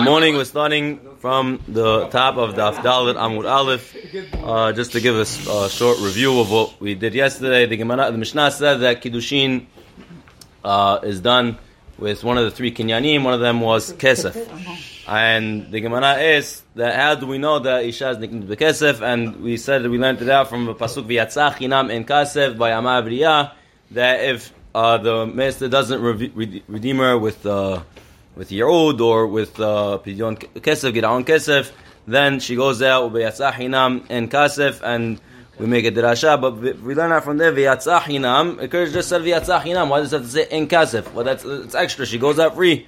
Good morning. We're starting from the top of Daf Dalit Amud Aleph. Uh, just to give us a short review of what we did yesterday, the Gemara, the Mishnah said that Kiddushin uh, is done with one of the three kinyanim. One of them was Kesef. And the Gemara is that how do we know that Isha is nicknamed Kesef? And we said that we learned it out from the pasuk V'yatzach Hinam En Kasef by Amar that if uh, the master doesn't re- redeem her with uh, with Yerud or with uh, Pidyon Kesef, Giraon Kesef, then she goes out with Hinam and Kasef, and we make a drasha. But we learn out from there V'yatzah Hinam. It could just said V'yatzah Hinam. Why does it have to say in Kasef? Well, that's it's extra. She goes out free,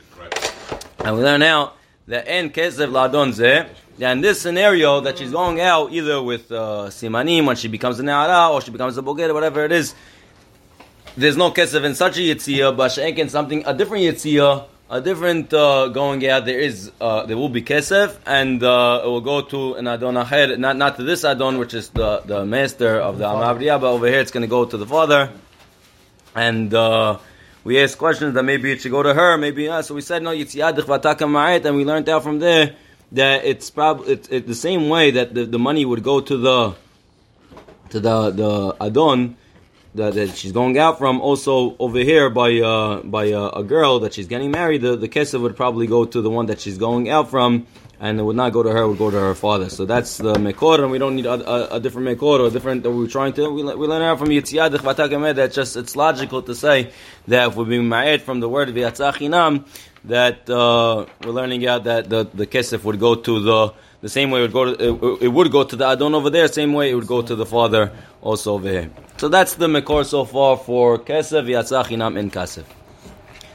and we learn out that in Kesef Ladon Zeh. In this scenario, that she's going out either with uh, Simanim when she becomes a Ne'ara or she becomes a Bogeda, whatever it is, there's no kesef in such a yitzia, but she she'enkin something a different yitzia, a different uh, going out. There is uh, there will be kesef, and uh, it will go to an adon aher, not not to this adon, which is the the master of the amavriya, but over here it's going to go to the father, and. Uh, we asked questions that maybe it should go to her, maybe not. So we said no, yitziyadich v'ataka and we learned out from there that it's probably it's, it's the same way that the, the money would go to the to the the adon that, that she's going out from. Also over here by uh, by uh, a girl that she's getting married, the the kesef would probably go to the one that she's going out from, and it would not go to her. It would go to her father. So that's the mekor, and we don't need a, a, a different mekor or a different. That we're trying to we, we learn out from Yitziyad Chvatakemed. That just it's logical to say that if we're being married from the word V'yatzachinam, that uh, we're learning out that the the kesef would go to the the same way it would go to, it, it, would go to the Adon over there, same way it would go to the father also over here. So that's the Mekor so far for Kesef Yatzach in Kesef.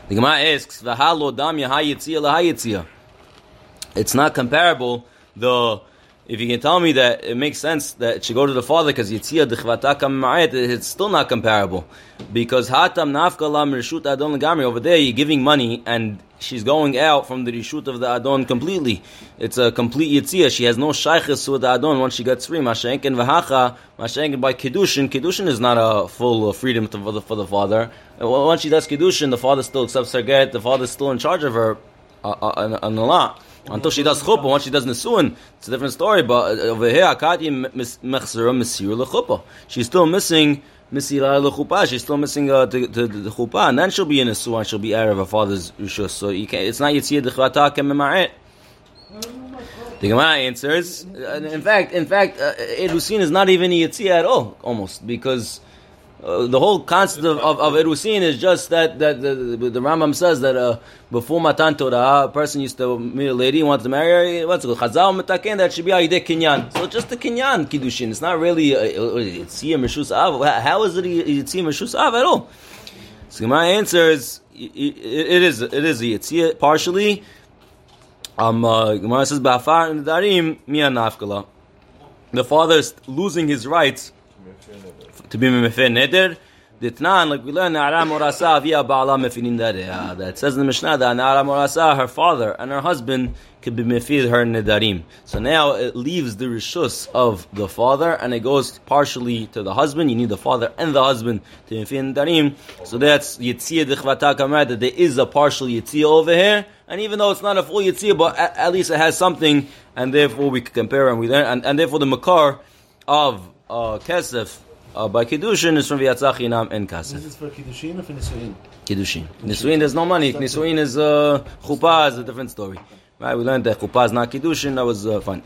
The Gemara asks, V'halo dam It's not comparable, the if you can tell me that it makes sense that it should go to the father because yitzia dechvata ma'ayet, it's still not comparable because hatam nafka lam rishut adon gamri over there you're giving money and she's going out from the reshut of the adon completely. It's a complete yitzia. She has no shaykhis with the adon once she gets free. Mashenkin v'hacha mashenkin by kiddushin. Kiddushin is not a full freedom for the, for the father. Once she does kiddushin, the father still accepts her get. The father's still in charge of her uh, uh, a lot until she does chuppah. Once she does nesuin, it's a different story. But uh, over here, akati mechzera mesir lechuppah. She's still missing misira lechuppah. She's still missing uh, the, the, the chuppah, and then she'll be in a nesuin. She'll be out of her father's rishus. So you can't. It's not yitziyah dechvata kememaret. The Gemara answers. Uh, in fact, in fact, uh, Erusin is not even a at all, almost because uh, the whole concept of, of, of Erusin is just that, that the, the, the Rambam says that uh, before Matan Torah, a person used to meet a lady, wanted to marry her, what's it called? Chazal Metaken, that should be Ayideh Kinyan. So just the Kinyan Kiddushin. It's not really Yitziyah Meshus Av. How is it Yitziyah Meshus Av at all? So my answer is, it, it is it is a Yitziyah partially. Um, uh, Gemara says, Ba'afar and Darim, Mia Nafkala. The father is losing his rights to be mefer neder. The Tnan, like we learn, Na'ara Morasa via Ba'ala mefinin That says in the Mishnah that Na'ara Morasa, her father and her husband, could be mefid her nedarim. So now it leaves the rishus of the father and it goes partially to the husband. You need the father and the husband to mefid nedarim. So that's yitziyah dechvata kamar that there is a partial yitziyah over here. And even though it's not a full yitziyah, but at, at, least it has something, and therefore we can compare and we learn, and, and therefore the makar of uh, kesef uh, by Kiddushin is from V'yatzach and Kasef. This is for Kiddushin or for Nisuin? Kiddushin. Nisuin, there's no money. Nisuin is, uh, Chuppah is a different story. Right, we learned that Chuppah is not Kiddushin, that was uh, fun.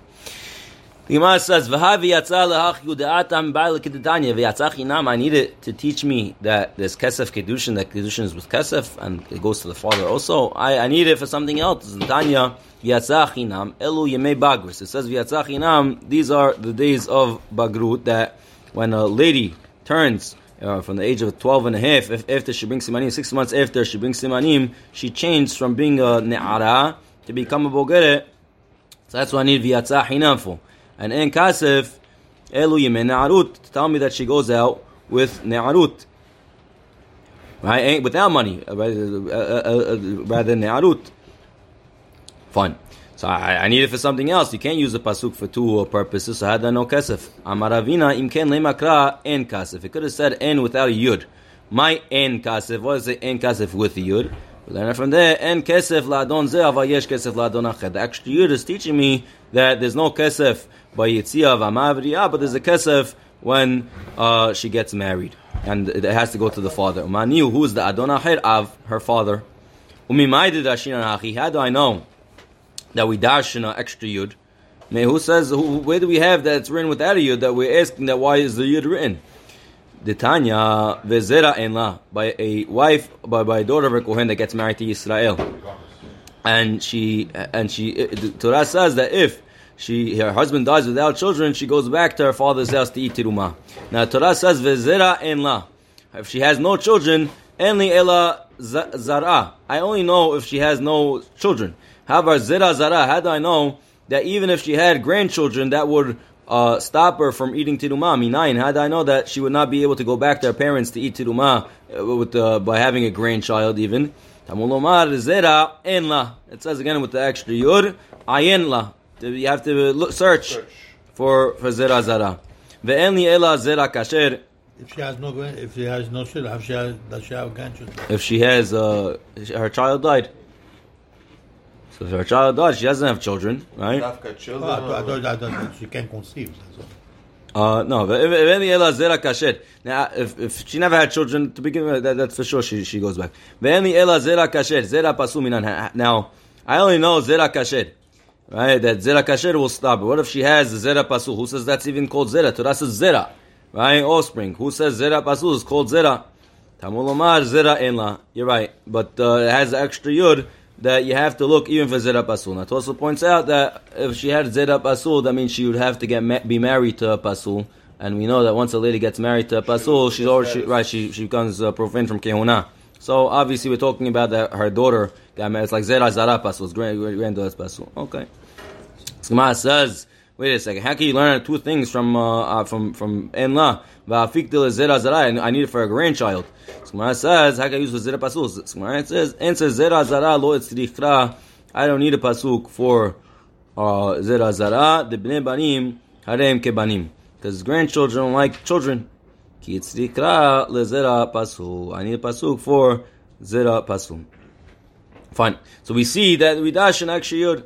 The Gemara says, "V'havi yatzah lehach yudeatam ba'al kedetanya v'yatzach inam." I need it to teach me that there's kesef kedushin, that kedushin is with kesef, and it goes to the father also. I, I need it for something else. Tanya v'yatzach inam elu yemei bagris. It says v'yatzach inam. These are the days of bagrut that when a lady turns uh, from the age of 12 and a half, if, after she brings simanim, six months after she brings simanim, she changed from being a ne'ara to become a bogeret. So that's what I need v'yatzah hinam for. And in kasef, elu yemen ne'arut, to tell me that she goes out with ne'arut. Right? Without money, uh, rather, uh, uh, rather ne'arut. Fine. So I, I, need it for something else. You can't use the pasuk for two purposes. So had no kesef. Amaravina imken lemakra en kasef. It could have said en without a yud. My en kasef. What is it en kasef with a yud? We learn from there. En kesef la'adon ze aval yesh kesef acher. The extra yud is teaching me that there's no kesef by yitzia v'amavriya, but there's a kesef when uh, she gets married, and it has to go to the father. Maniu, who is the adon acher of her father? Dashinan hachi. How do I know that we dash in an extra yud? May who says who, where do we have that it's written without a yud that we're asking that why is the yud written? The Tanya vezera en la by a wife by, by a daughter of a kohen that gets married to Israel, and she and she uh, the Torah says that if she her husband dies without children, she goes back to her father's house to eat tiruma. Now Torah says vezera en la. If she has no children, enli ela zara. I only know if she has no children. However, zera zara. How do I know that even if she had grandchildren, that would uh, stop her from eating tiruma. Minayin, how do I know that she would not be able to go back to her parents to eat tiruma uh, with uh, by having a grandchild even? Tamulomar zera enla. It says again with the extra yud ayenla. You have to look, search, for for zera zara. Ve'enli ela zera kasher. If she has no if she has no children, if she has, does she have grandchildren? If she has uh, her child died. So if her child died, she doesn't have children, right? Dafka children. Oh, I, thought, I, thought, I thought she can't conceive. That's all. Uh, no, but if, if any ela zera kasher. Now, if, if she never had children to begin with, that, that's for sure. She, she goes back. Ve'eni ela zera kasher, zera pasu minan. Now, I only know zera kasher, right? That zera kasher will stop. But what if she has zera pasu? Who says that's even called zera? Torah says zera, right? Offspring. Who says zera pasu is called zera? Tamulomar zera enla. You're right, but uh, it has the extra yud that you have to look even for zera pasul. Now, Tosa points out that if she had zera pasul, that means she would have to get ma- be married to a pasul. And we know that once a lady gets married to a pasul, she's already she, right. She she becomes uh, profane from kehuna. So obviously, we're talking about that her daughter got married. It's like zera zara pasul, grand, granddaughter's pasul. Okay. Gemara says, wait a second. How can you learn two things from uh, uh, from from enla? I need it for a grandchild. Gemara says, how can I use zera? Gemara says, answer zera zara lo etzrichra. I don't need a pasuk for uh, zera zara. The bnei banim harem kebanim. Because grandchildren don't like children. Ki etzrichra le zera. I need a pasuk for zera pasul. Fine. So we see that we dash extra yud.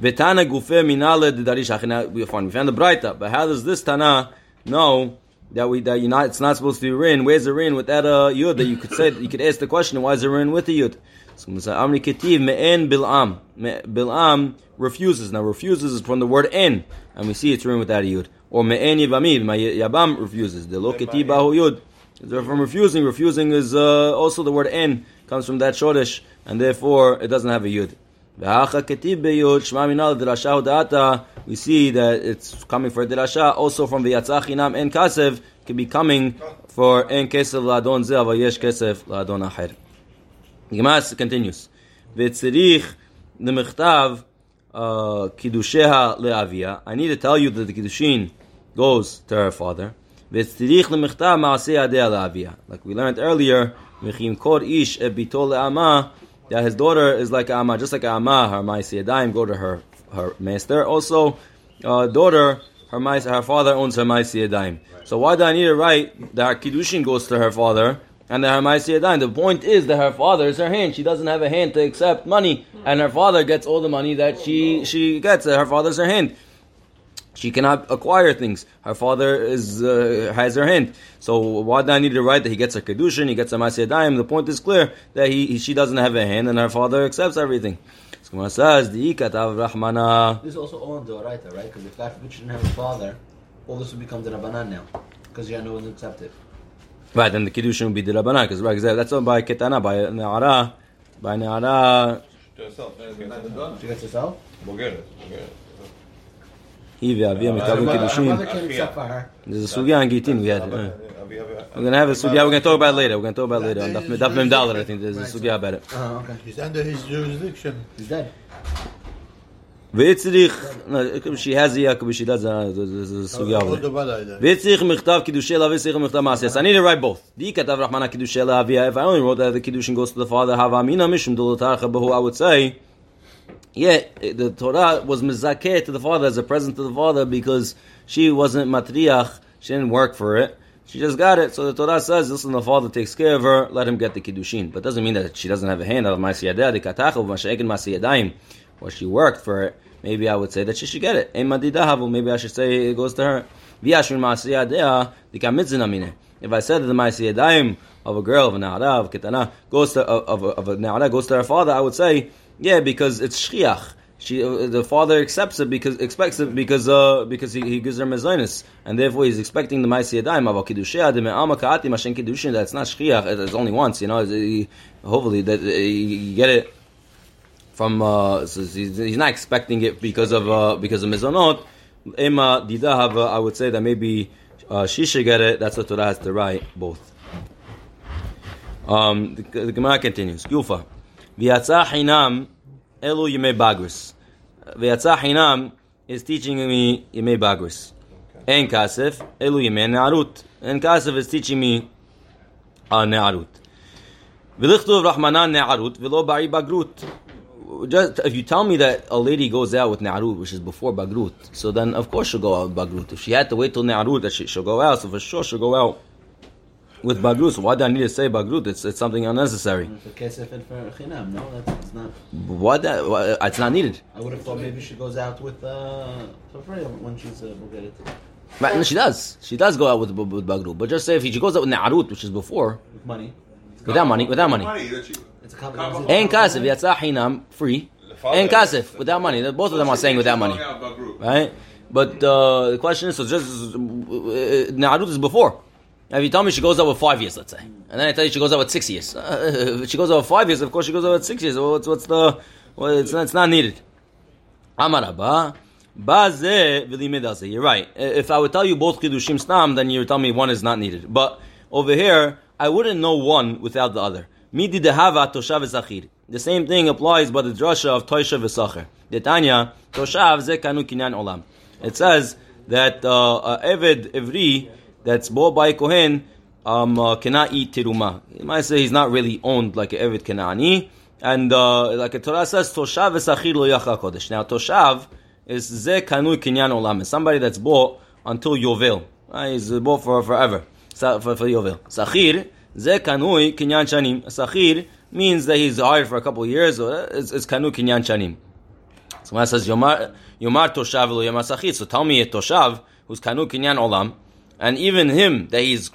Vetana gufe minale de darish achina. We found we found the brighter, but how does this tana know that we that you not it's not supposed to be rin? Where's the rin without a yud? That you could say you could ask the question why is the rin with a yud? So we say amri ketiv me'en bilam. Bilam refuses. Now refuses is from the word en, and we see it's rin without a yud. Or me'en yivamid. My yabam refuses. The lo ketiv bahu yud. From refusing, refusing is uh, also the word en comes from that shortish, and therefore it doesn't have a yud. We see that it's coming for derasha. Also from v'yatzach inam en kasev can be coming for en kesev ladon zeh avayesh kesef ladon acher. Gemara continues. V'tzirich nemechtav uh, kiddusheha leavia. I need to tell you that the kiddushin goes to her father. V'tzirich nemechtav maaseh leavia. Like we learned earlier, mechim kor ish e bito le'ama, that his daughter is like a ama, just like a ama, her ma'aseh yadayim go to her her master. Also, uh, daughter, her ma'aseh, her father owns her ma'aseh yadayim. So why do I need to write that her kiddushin goes to her father? and that her ma'aseh yadayim. The point is that her father is her hand. She doesn't have a hand to accept money, and her father gets all the money that she she gets. Her father's her hand. She cannot acquire things. Her father is uh, has her hand. So why do I need to write that he gets a kedushin, he gets a ma'aseh The point is clear that he, she doesn't have a hand, and her father accepts everything. This is also all in right, right? Because if that bitch she didn't have a father, all this would become the Rabbanan now. Because yeah, no one's accepted. Right, then the kedushin would be the Rabbanan. Because right, that's all by Ketana, by Ne'ara. By Ne'ara. She gets herself? She gets herself? Bulgaria. he ve avi mitabun kiddushin there's a sugya on gitin we had uh, we're gonna have a sugya we're gonna talk about it later we're gonna talk about it later. And daf daf mem dollar I think there's a sugya about it okay. he's under his jurisdiction? He's dead ויצריך, שהיא הזי יעקב בשיטת זה סוגיה עבודה. ויצריך מכתב קידושי אלה ויצריך מכתב מעשי. I need to write both. די כתב רחמנה קידושי אלה אביה, if I only wrote that the קידושין goes to the father, הווה אמינא משום דולתך בהו, I would say, Yeah, the Torah was mizakeh to the father as a present to the father because she wasn't matriach, she didn't work for it. She just got it. So the Torah says, listen, the father takes care of her, let him get the Kiddushin. But doesn't mean that she doesn't have a hand of Masiyadeh, or she worked for it. Maybe I would say that she should get it. Maybe I should say it goes to her. Masiyadeh, If I said that the Masiyadayim of a girl, of a Na'ara, of a Ketana, goes to, of, of, of a Na'ara, goes to her father, I would say, yeah, because it's Shchiach she uh, the father accepts it because expects it because uh, because he, he gives her mezainis. And therefore he's expecting the ma'aseh of kiddushia de me'ama ka'ati mashen kiddushin that's not shchiach it's only once you know he, hopefully that uh, you get it from uh, so he's, he's, not expecting it because of uh, because of mezonot. Ema didahava I would say that maybe uh, she should get it. That's what Torah has to write both. Um, the, the Gemara continues. Yufa v'yatza hinam Elu Yemei Bagris. V'yatza Hinam is teaching me Yemei Bagris. En Kasef, Elu Yemei Ne'arut. En Kasef is teaching me uh, Ne'arut. V'lichtu Rahmanan Ne'arut, v'lo Bari Bagrut. Just, if you tell me that a lady goes out with Ne'arut, which is before Bagrut, so then of course she'll go out with Bagrut. If she had to wait till Ne'arut, that she, she'll go out, so for sure she'll go out with bagrut. So why do I need to say bagrut? It's it's something unnecessary. For kesef and for chinam, no, that's not. Why that? Why, it's not needed. I would have thought maybe she goes out with uh, for free when she's uh, we'll get it. Right, no, she does. She does go out with with bagrut. But just say if she goes out with ne'arut, which is before, with money, without money, without money. It's a combination. And kasef yatzah hinam free. And kasef without money. Both of them are saying without money, right? But uh, the question is, so just uh, ne'arut is before. Now, if you tell me she goes out with five years, let's say, and then I tell you she goes out with six years, uh, if she goes out with five years, of course she goes out with six years. What's, what's the? Well, it's, it's not needed. Amaraba. You're right. If I would tell you both kiddushim stam, then you would tell me one is not needed. But over here, I wouldn't know one without the other. Midi dehava toshav zachir. The same thing applies by the drasha of toisha v'sacher. Detanya toshav ze kanu kinyan olam. It says that uh, uh, Eved Ivri that's bought by a Kohen um, uh, cannot eat tiruma. You might say he's not really owned like an Evid Kenani. And uh, like the Torah says, Toshav esachir lo kodesh. Now, Toshav is ze kanui kinyan olam. Somebody that's bought until Yovel. Uh, he's bought for forever. For, for Yovel. Sachir, ze kanui kinyan shanim. Sachir means that he's hired for a couple of years. Or it's, it's kanui kinyan shanim. So when it says Yomar, Yomar Toshav lo Yomar Sachir. So tell me a Toshav who's kanu kinyan olam and even him that he's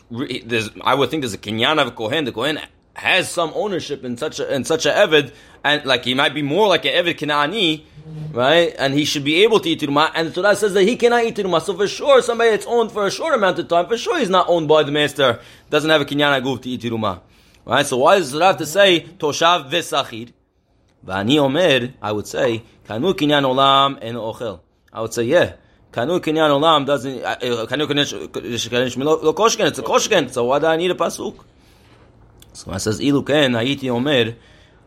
I would think there's a kinyan of a kohen. The kohen has some ownership in such a in such a eved, and like he might be more like an eved kinani, right? And he should be able to eat turma. And the Torah says that he cannot eat turma. So for sure, somebody that's owned for a short amount of time, for sure he's not owned by the master. Doesn't have a kinyan aguf to eat turma, right? So why does the Torah have to say toshav v'sachir? V'ani omer, I would say kanu kinyan olam en ochel. I would say yeah. Kanu Kinyan Olam doesn't. Uh, uh, Kanu Kinyan Lo Koshken. It's a Koshken. So why do I need a pasuk? So it says Ilu Ken Hayiti Omer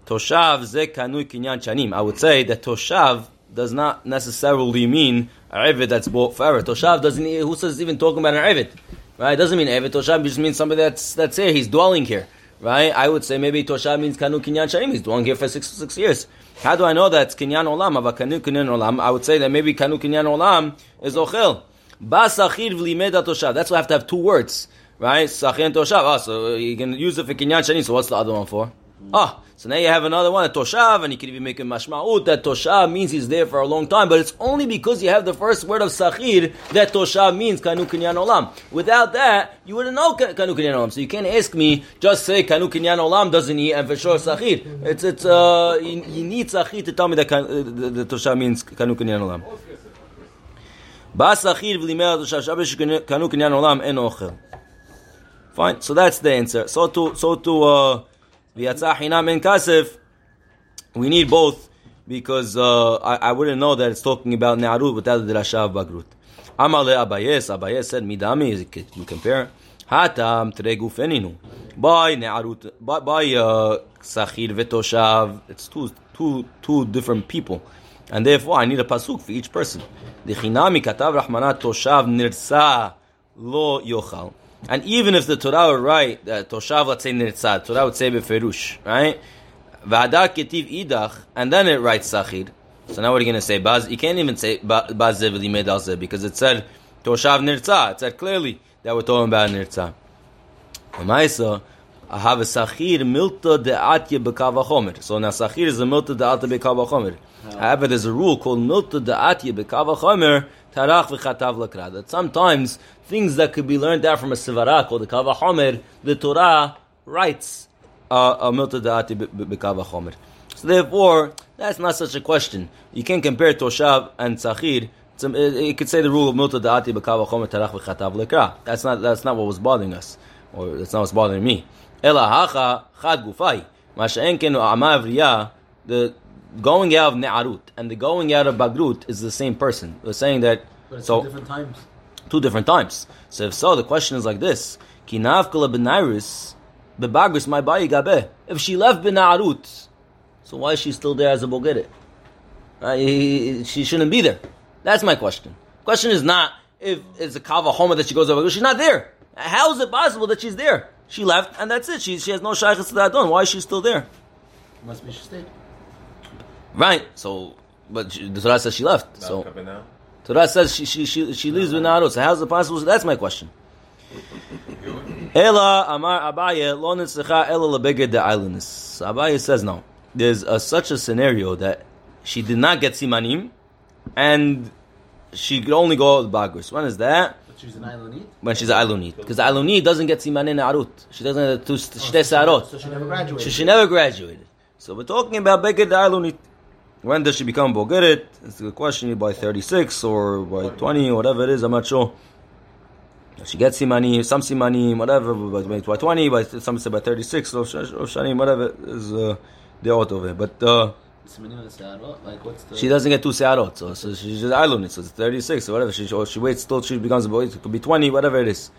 Toshav Ze Kanu Kinyan Chanim. I would say that Toshav does not necessarily mean a Evid that's bought forever. Toshav doesn't. Who says even talking about an Evid? Right? It doesn't mean Evid. Toshav just means somebody that's that's here. He's dwelling here. Right? I would say maybe Toshav means Kanu Kinyan Chanim. He's dwelling here for six six years. How do I know that it's kinyan olam? Ava kanu kinyan olam. I would say that maybe kanu kinyan olam is ochel. Basachir v'limeda toshav. That's why I have to have two words, right? Sachir and toshav. Oh, so you can use it for kinyan shani. So what's the other one for? Ah, so now you have another one, a toshav, and you can even make a mashma'ut that toshav means he's there for a long time, but it's only because you have the first word of sachir that toshav means kanu kinyan olam. Without that, you wouldn't know kanu kinyan olam. So you can't ask me, just say kanu kinyan olam doesn't he, and for sure sachir. It's, it's, uh, you, you need sachir to tell me that, uh, the, the toshav means kanu kinyan olam. Fine, so that's the answer. So to, so to, uh, We need both because uh, I, I, wouldn't know that it's talking about ne'arut without the drasha of bagrut. Amar le Abayes. Abayes said midami. You compare. Hatam tregu feninu. By ne'arut. By, sachir vetoshav. It's two, two, two different people. And therefore, I need a pasuk for each person. The chinami katav rahmanat toshav nirsa lo yochal. And even if the Torah would write that Toshav, let's say Nirtzad, Torah would say Beferush, right? V'adar ketiv idach, and then it writes Sachir. So now what are you going to say? Baz, you can't even say Baz because it said Toshav Nirtzad. It said clearly that we're talking about in Nirtzah. Amaisa, I have a sachir milta de atye bekava chomer. So now sachir is a milta de atye bekava chomer. However, there's a rule called milta de atye bekava chomer tarach v'chatav lakra. That sometimes things that could be learned out from a sivara called the kava chomer, the Torah writes uh, a milta da'ati atye bekava chomer. So therefore, that's not such a question. You can't compare toshav and sachir. It's It could say the rule of milta da'ati atye bekava chomer tarach v'chatav lakra. That's not that's not what was bothering us or that's not what's bothering me. Ela hacha chad gufai. The going out of ne'arut and the going out of bagrut is the same person. We're saying that But it's so two different times. two different times. So if so, the question is like this: Kinavkala benairis, bebagris my bayi gabe. If she left benarut, so why is she still there as a bogeret? He- she shouldn't be there. That's my question. Question is not if it's a kava homa that she goes over. She's not there. How is it possible that she's there? She left and that's it. She, she has no shaykhs to that done. Why is she still there? Must be she stayed. Right. So, but she, the Torah says she left. Now So coming. Torah says she she she, she leaves with Narut. So how's it possible? That's my question. Ela Amar Abaye lo nitzcha ela lebeged de Ilonis. So Abaye says no. There's a, such a scenario that she did not get simanim, and she could only go out with bagris. When is that? But she's an Ilonit. When she's an Ilonit. Because Ilonit doesn't get simanin arut. She doesn't have two shtei sarot. So she never graduated. So she never graduated. So we're talking about Beged Ilonit. When does she become Bogeret? It's a question by 36 or by 20 whatever it is, I'm not sure. She gets Simani, some Simani, whatever, by by 20, by some say by 36, or Shanim, whatever is uh, the out of it. But uh, she doesn't get two Searot, so, so she's just Ilonit, so it's 36 or whatever. She, or she waits till she becomes a boy, it could be 20, whatever it is.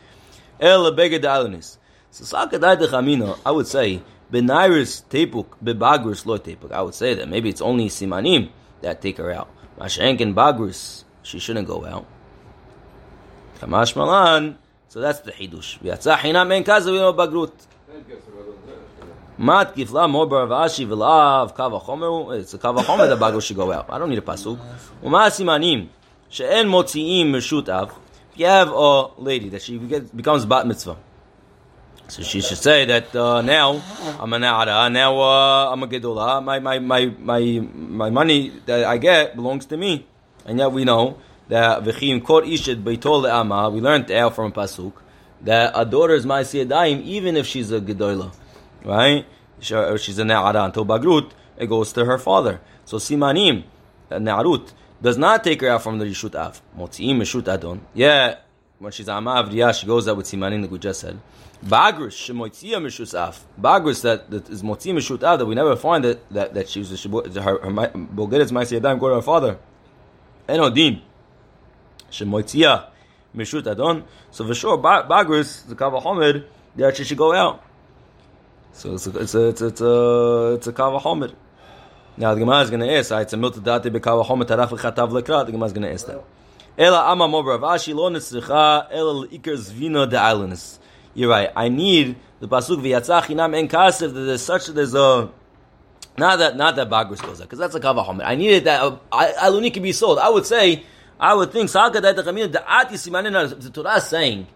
El Beged Ilonis. So Sakadai de I would say, Benairis Tepuk, Bebagris Lo Tepuk. I would say that maybe it's only Simanim that take her out. Mashenken bagrus, she shouldn't go out. Kamash Malan, so that's the Hidush. V'yatzah Hinam Men Kaza V'ino Bagrut. Mat Kifla Mor bar Rav Ashi V'lav Kava Chomer, it's a Kava Chomer that Bagris should go out. I don't need a Pasuk. Uma Simanim, She'en Motzi'im Meshut Av. If you have a lady that she becomes Bat Mitzvah, so she should say that uh, now I'm an Ara, now uh, I'm a Gedula, my, my, my, my, my money that I get belongs to me. And yet we know that V'chim Kor Ishet Beitol Le'ama, we learned out from Pasuk, that a daughter is Siyadayim even if she's a Gedola. Right? She's a Na'ara until Bagrut, it goes to her father. So Simanim, Na'arut, does not take her out from the Rishut Av. Motzi'im Rishut Adon. Yeah, when she's Ama Avriya, she goes out with Simanim, like we just said. Bagris, Shemoitzia Mishus Av. Bagris, that, that is Motzi Mishutav, that we never find that, that, that she was, she, her, her, Bulgarit's Maisi Yadayim, go to her father. Enodin. Shemoitzia Mishut Adon. So for sure, Ba- Bagris, the Kava Homed, they actually should go out. So it's a, it's a, it's a, it's a, it's a. Now the Gemara is going to ask, it's a milta dati bekava homet taraf chatav lekra. The Gemara is going to ask that. Ela ama mo Rav Ashi lo netzricha ela ikar zvina de Ilonis. You're right. I need the pasuk v'yatzach hinam en kasev. that There's such there's a not that not that bagris goes because that's a kava homet. I needed that uh, I- aluni can be sold. I would say I would think saka that the chamina the ati simanin the Torah is saying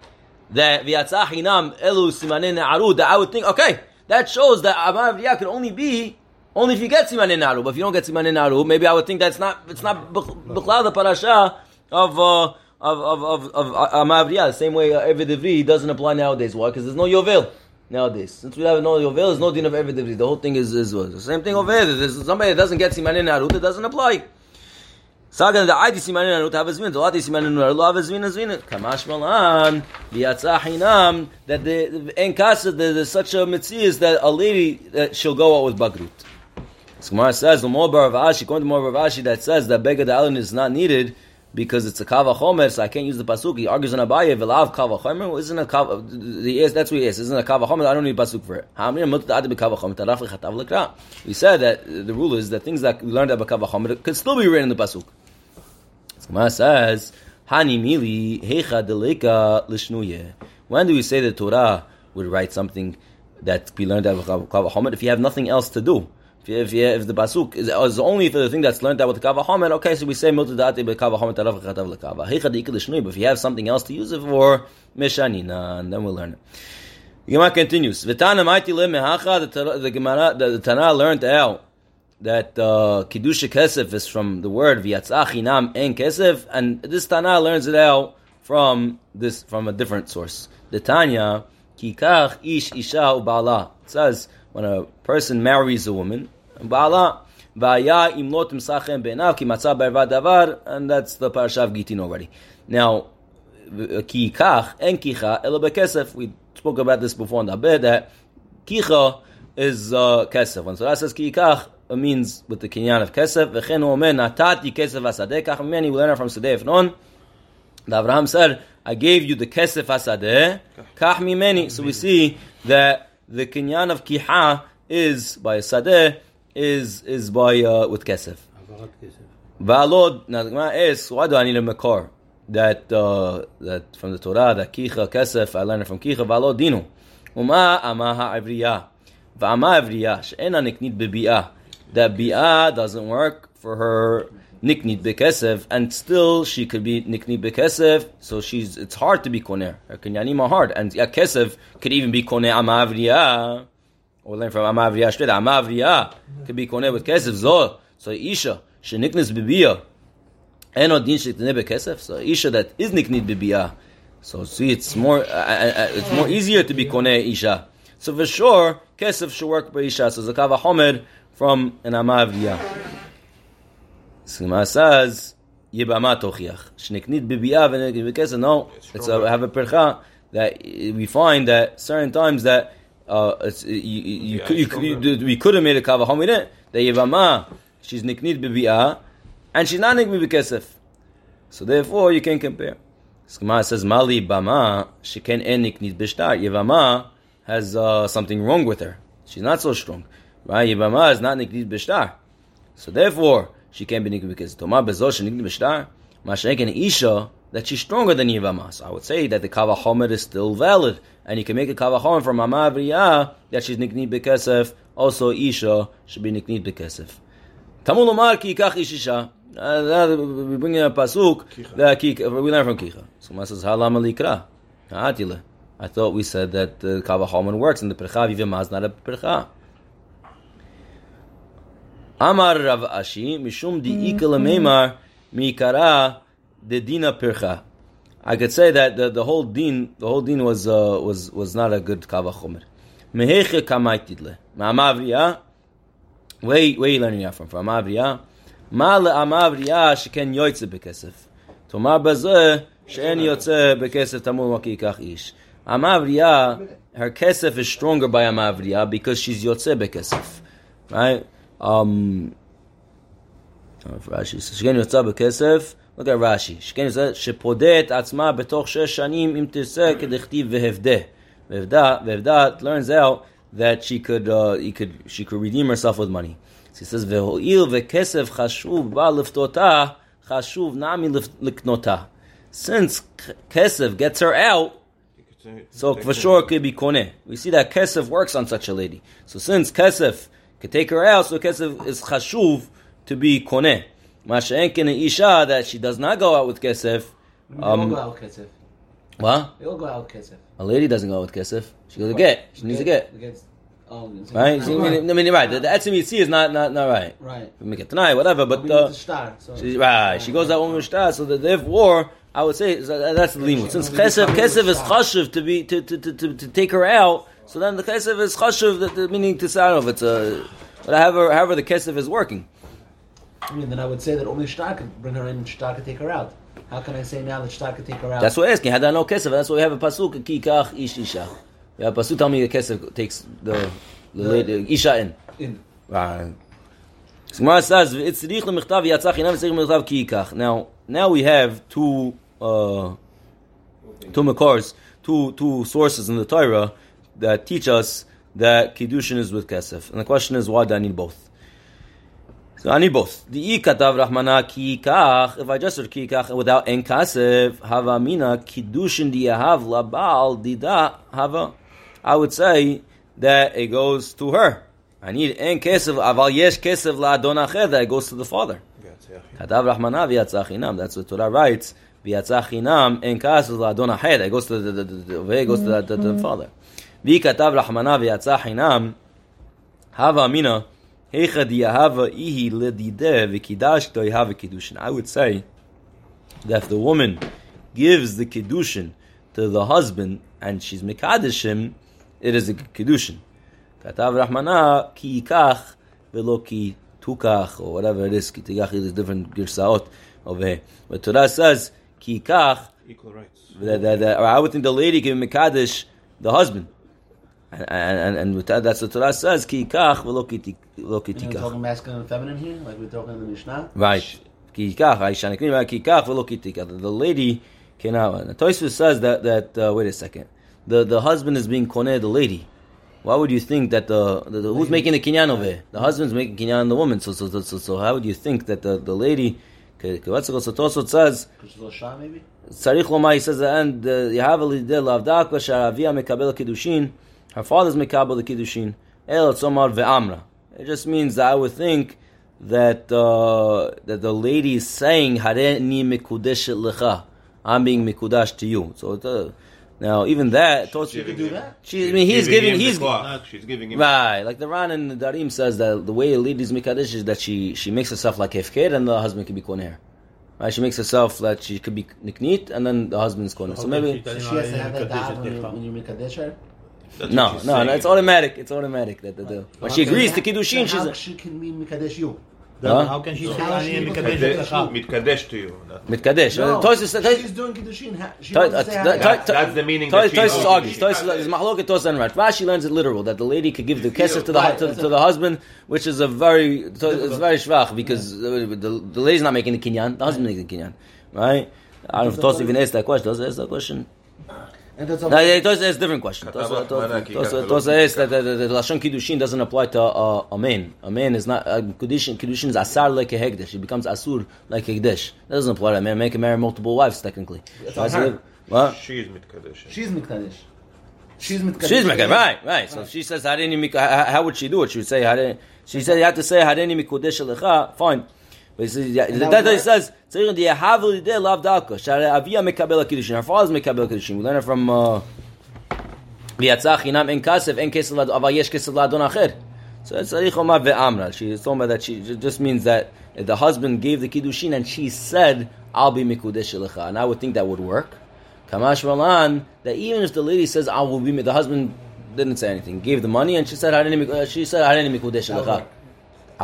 that v'yatzach hinam elu simanin aru. That I would think okay that shows that Amar could only be only if you get simanin aru. But if you don't get simanin aru, maybe I would think that's not it's not b'chlal the parasha of. Uh, of of of of Amavriya, the same way uh, Eved Ivri doesn't apply nowadays. Why? Because there's no Yovel nowadays. Since we have no Yovel, there's no din of Eved Ivri. The whole thing is is what? the same thing over here. There's somebody that doesn't get Simanin Arut, it doesn't apply. Sagan the Adi Simanin Arut have a zvin, the Adi Simanin Arut have a zvin, a zvin. Kamash Malan, Biyatzah that the in Kasa there's such a mitzvah that a lady that she'll go out with Bagrut. Gemara says, the more bar Rav Ashi, according to more bar Rav Ashi, that says that Begad Allen is not needed because it's a Kava Chomer, so I can't use the Pasuk. He argues on Abaye, Velav Kava Chomer, well, isn't a Kava, the yes, that's what he is, isn't a Kava Chomer, I don't need Pasuk for it. We said that the rule is that things that we learned about Kava Chomer could still be written in the Pasuk. Gemara says, Hani Mili, Hecha Deleka L'Shnuye. When do we say the Torah would write something that we learned about Kava Chomer if you have nothing else to do? If, if, if the basuk is, is only for the thing that's learned out with the kava homer, okay, so we say miltadati be kava homer tarav chatav lekava. Hicha deika l'shnui, but if you have something else to use it for, mishanina, and then we'll learn it. The Gemara continues. Le mehacha, the Gemara, the, the Tana learned out that uh, kiddush kesef is from the word v'yatzach hinam en kesef, and this Tana learns it out from this from a different source. The Tanya kikach ish isha ubala it says when a person marries a woman, bala vaya imlot imsachem be'enav ki matzah b'erva davar, and that's the parasha of Gitin already. Now kikach en kicha elo bekesef. We spoke about this before in the bed that kicha is uh, kesef. When Torah says kikach, it means with the kinyan of kesef. V'chen hu omer natati kesef asadeh. Kach many we learn it from Sadeh Efron. The Abraham said, I gave you the kesef asadeh, kach mimeni. So we see that the kinyan of kiha is by a sadeh, is is by uh, with kesef. Valod, now the Gemara asks, why do I need a makar? That uh, that from the Torah, that kicha kesef, I learned it from kicha. Valod dinu, uma amaha avriya, va'ama avriya she'ena niknit bebi'ah. That bi'ah doesn't work for her niknit bekesef, and still she could be niknit bekesef, so she's, it's hard to be koner. Her kinyanim are hard, and yeah, kesef could even be koner ama avriya. Or learn from Amavriya straight. Amavriya could be koneh with kesev Zo. So Isha, sheniknis bibiyah. Eno din shektineh bekesef. So Isha that is niknit bibiyah. So see, it's more, uh, uh, it's more easier to be koneh Isha. So for sure, kesev should work by Isha. So Zakava Homed from an Amavriya. Sima says, Yibama tochiach. Shniknit bibiyah v'niknit bekesef. No, it's a, have a percha that we find that certain times that uh, it's, you, you, you, Yeah, you, you, we could have made a kavahom, we didn't. The Yevama, she's niknit bibiyah, and she's not niknit. So therefore, you can compare. Skama says, Mali bama, she can en niknit bishtar. Yevama has uh, something wrong with her. She's not so strong. Right? Yevama is not niknit bishtar. So therefore, she can't be niknit because Toma bezosh niknit bishtar. Masha'ek isha, that she's stronger than Yevama. So I would say that the kavachomer is still valid. And you can make a kavachomer from Amavriya that she's niknit bekesef. Also, Isha should be niknit bekesef. Tamul Omar ki yikach ish isha. Uh, we bring in a pasuk we learn from Kicha. So Ma says halam alikra. Ha'atile. I thought we said that the kavachomer works and the percha vivema is not a percha. Amar Rav Ashi, Mishum di ikal meimar mikara de dina pircha. I could say that the, the whole din, the whole din was uh, was was not a good kavachomer. Meheche kamaitidle. Ma'amavriya. Where where you learning that from? From Amavriya. Ma le'amavriya sheken yoytze bekesef. Tomar bazeh she'en yotze bekesef tamul maki yikach ish. Amavriya, her kesef is stronger by Amavriya because she's yotze bekesef. Right? Um, Rashi says, Shken yotza bekesef. Look at Rashi. Shken yotza shepodet atzma betoch shesh shanim im tiseh kedechtiv vehevdeh. Vevdat, It learns out that she could, uh, he could, she could redeem herself with money. So he says, "Vehoil vekesef chashuv ba liftota chashuv nami liknota." Since kesef gets her out, so for sure could be kone. We see that kesef works on such a lady. So since kesef could take her out, so kesef is chashuv to be koneh. Masha'enkin an isha that she does not go out with kesef. Um, go out with kesef. what? We all go out with kesef. A lady doesn't go out with kesef. She goes to get. She needs to get. Get- oh, it's- Right? I mean, I mean, right. The, the etzim yitzhi is not, not, not right. Right. We make it tonight, whatever, But uh. So She, right, she goes out we're shtar, so that therefore, I would say that's the limud. Since kesef, kesef is chashuv to be to, to, to, to, to take her out, so then the kesef is chashuv, that the meaning to sound of it's a, however, however the kesef is working. I mean, then I would say that only Shtar could bring her in and Shtar could take her out. How can I say now that Shtar could take her out? That's what we're asking. Had I no kesef, that's why we have a pasuk ki kach ish isha. A pasuk tell me the kesef takes the the lady, isha in. In. Right. Gemara says, "V'etzrich lemichtav yatzach inam v'etzrich lemichtav ki yikach." Now, now we have two, uh, two makars, two two sources in the Torah that teach us that kiddushin is with kesef, and the question is, why do I need both? So I need both. The ikatav rahmana ki yikach. If I just read ki yikach without en kasef, hava mina kiddushin diyahav labal dida hava. I would say that it goes to her. I need en kesev aval yesh kesev la'adon acher that goes to the father. Katav Rahmana v'yatzah chinam. That's what Torah writes. V'yatzah chinam en kesev la'adon acher that goes to the, the, the, the, here goes to the, the, the father. V'katav Rahmana v'yatzah chinam. Hava amina. Heicha diyahava ihi ledideh v'kidash k'to yahava kiddushin. I would say that if the woman gives the kiddushin to the husband and she's mikadeshim, it is a kiddushin. Katav Rahmana ki yikach velo ki tukach or whatever it is. Ki tikach is different girsaot over here. But Torah says ki yikach. Equal rights. That, that, that, or I would think the lady can mikadesh the husband. And, and, and that, that's what Torah says, ki yikach velo ki tik- You we're talking masculine and feminine here, like we're talking in the Mishnah. Right. Ki yikach, Aisha nekrim, right, ki yikach velo ki tikach. The lady cannot. And Tosfos says that, that uh, wait a second, the, the husband is being koneh the lady. Why would you think that the, the, the who's making the kinyan over here? The husband's making kinyan on the woman. So so so so, so how would you think that the, the lady? It Tosfos says Which is a Shah, maybe? Tzarich lomai says the end Yahav lideh lavdak v'sharavia mekabel kiddushin. Her father's mekabel the kiddushin. El tzomar ve'amra. It just means that I would think that uh, that the lady is saying hareni mekudeshet lecha. I'm being mekudash to you. So uh, now even that Tosfos You could do that. She, I mean, he's giving, him the he's clock. She's giving him. right. Like the Ran and the Darim says that the way a lady's mikadesh is that she she makes herself like hefker and the husband can be koner. Right? She makes herself that she could be niknit and then the husband's koner. So maybe So she has to have that when you, when you make a dish her? That's no, what she's no, no. It's automatic. It's automatic that the, the when she agrees to kiddushin, she's how a, she can be Mikadesh you? Huh? How can she say How "Ani she mikadesh Mitkadesh- lecha"? Mitkadesh to you. That- mitkadesh. No, Uh, Tosfos says- she's doing Kiddushin. ha- She Toi- wants uh, to say that- hi- toi- That- that's the meaning that Toy she's Toys doing. argues. Toys is mahloket Tos and Rash. Rashi learns it literal that the lady could give the kesef to the to, to the husband, which is a very it's very shvach because uh, the, the lady's not making the kinyan, the husband making the kinyan, right? I don't know if Tos even asked that question. Does he ask that question? And that's No, all. yeah, Tos asked a different question. Tos Katav Rahmana ki kach Tos velo asked that the, the, the lashon kiddushin doesn't apply to uh, a man. A man is not uh, kiddushin. Kiddushin is asar like a hegdesh. It becomes asur like a hegdesh. That doesn't apply to a man. A man can marry multiple wives technically. It's Right, on so her. they- What? She is Mitkadesh. She's Mikadesh. She's Mikadesh. She's making right, right. So if she says Harini Mik, how how would she do it? She would say Harini. She said you have to say Harini Mikudesh Lecha. Fine. But he says, yeah, that, that would says Tzarich di Yahavu Lideh Lav Dalka. Shara Avia Mekabel Kiddushin. Her father's Mekabel Kiddushin. We learn it from uh, V'yatzach Hinam En Kasev En Kesev Lad Aval Yesh Kesev Ladon Acher. So it's Tzarich Omar Ve'amra. She is talking about that she just means that the husband gave the Kiddushin and she said I'll be Mikudesh Lecha. And I would think that would work. Kamash Malan, that even if the lady says, I will be, the husband didn't say anything, gave the money, and she said, "I didn't." she said, "Harini mikudesh That would lecha."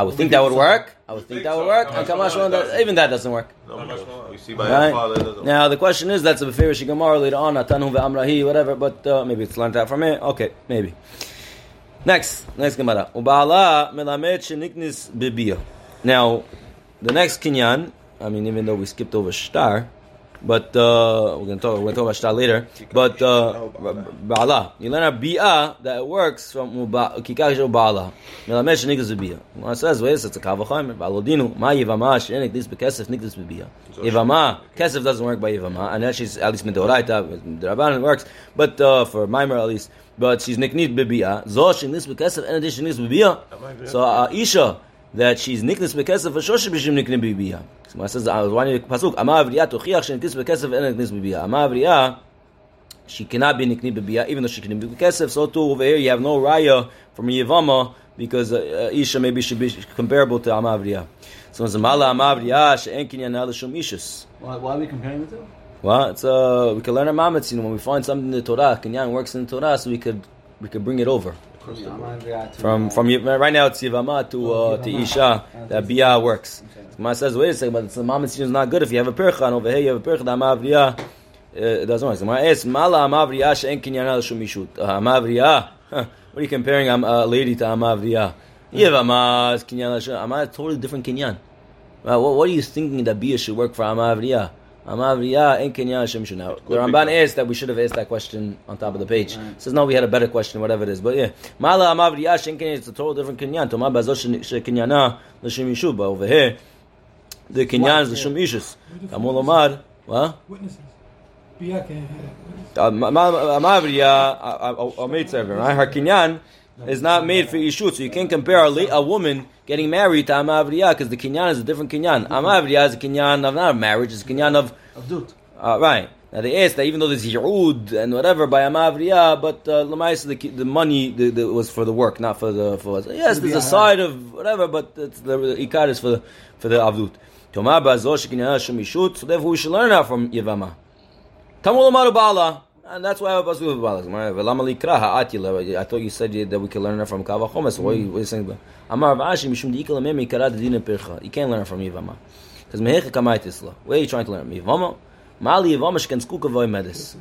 Work. I would think that would work. I would think think that would work. And no, Kamash no, Malan, it that- even that doesn't work. No, see by Right? father. Now the question is, that's a Beferish Gemara later on, Atanu ve'amrahi, whatever, but uh, maybe it's learned out from it. Okay, maybe. Next, next Gemara. Uba'ala melamed sheniknis bibiyah. Now, the next kinyan, I mean, even though we skipped over shtar, but uh, we're going to talk. We're to talk about shtar later. But uh, ba'ala, you learn a bi'ah that works from kikash ba'ala. Melamed sheniknis bibiyah. When it says, wait, it's a kavachayim. Ba'alodinu ma yivama shenik this bekesef niknis bibiyah. Yivama kesef doesn't work by yivama, and that she's at least midoraita. The rabbanon works, but uh, for mimer at least. But she's niknit bibiyah. Zo shenis bekesef, and addition niknis bibiyah. So uh, Isha that she's niknis bekesef for sure she bishim niknis bibiyah. So says was wanting pasuk ama avriya tochiach sheniknis bekesef and niknis bibiyah. Ama avriya she cannot be nikni bibiyah, even though she can be kesef. So too over here you have no raya from Yevama because uh, uh, Isha maybe should be comparable to Amavriya. So it's Mala Amavriya she'en kinyan alishum ishus. Why, why are we comparing the two? Well, it's uh, we can learn a mametz. You know, when we find something in the Torah, kinyan works in the Torah, so we could we could bring it over from from right now it's Yevama to uh, to Isha that Biyah works. Gemara says, wait a second, but the mametz is not good if you have a percha and over here you have a percha the Amavriya. Uh, it doesn't work. Gemara asks, Mala Amavriya she'en kinyan alishum ishut. Uh, Amavriya. What are you comparing a uh, lady to Amavriya? Yevama is kinyan alishum. Amavriya is totally different kinyan. Well, what, what are you thinking that Biyah should work for Amavriya? Amavriya and ah, Kenya Hashem should now. The Ramban asked that we should have asked that question on top of the page. Says no, we had a better question, whatever it is. But yeah, Mala Amavriya ah, Shen Kenya it's a total different Kenyan. Toma Bazosh Kenyana L'Shem Yishuv. But over here, the Kenyan is L'Shem Yishus. Amol Omar, what? Witnesses. Bia can Amavriya, I'll make seven, right? Her Kenyan, is not made for Yishut. So you can't compare a, a woman getting married to Amavriya because the kinyan is a different kinyan. Amavriya is a kinyan of not marriage, it's a kinyan of Avdut. uh, right. Now they asked that even though there's Yirud and whatever by Amavriya, but uh, the the money the, the, was for the work, not for the for yes, there's a side of whatever, but it's the, the Ikar is for the for the Avdut. Tomar Bazosh Kinyan Shum Yishut. So therefore we should learn that from Yevama. Tamul Amaru Bala. And that's why I was with Bala. Likra. I thought you said that we could learn that from kal vachomer. What are you, saying? Amar Rav Ashi Mishum Diikala Memi Karad Dina. You can't learn from Yevama. Because Mehecha Kamaitisla. Where are you trying to learn? Yevama? Mali Yevama Shken Skuka Voy Medis.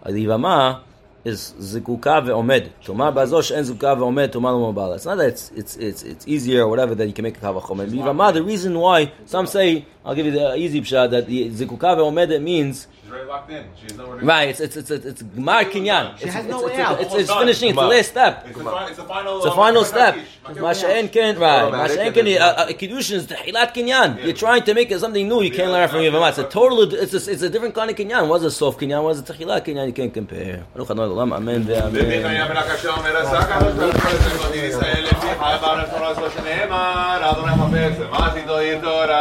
Uh, Yevama is zikuka ve'omed. Tomar bazosh en zikuka ve'omed. Tomar lo mobala. It's not that it's it's it's it's easier or whatever that you can make a kal vachomer. Yevama. The reason why some say I'll give you the easy pshat that the zikuka ve'omed it means She's already locked in. She has nowhere to go. Right, it's it's it's it's, Gmar Kinyan. She it's, has it's, no way it's, out. It's, it's, finishing. It's the last step. It's the, fi- it's the final. It's the final step. Masha'en ken right. Masha'en ken kedushin is hilat kinyan. You're trying to make it something new. You can't learn from Yevamah. It's a totally, It's a, it's a different kind of kinyan. Was a soft kinyan? Was a techilat kinyan? You can't compare. Baruch Adonai Olam. Amen. Amen.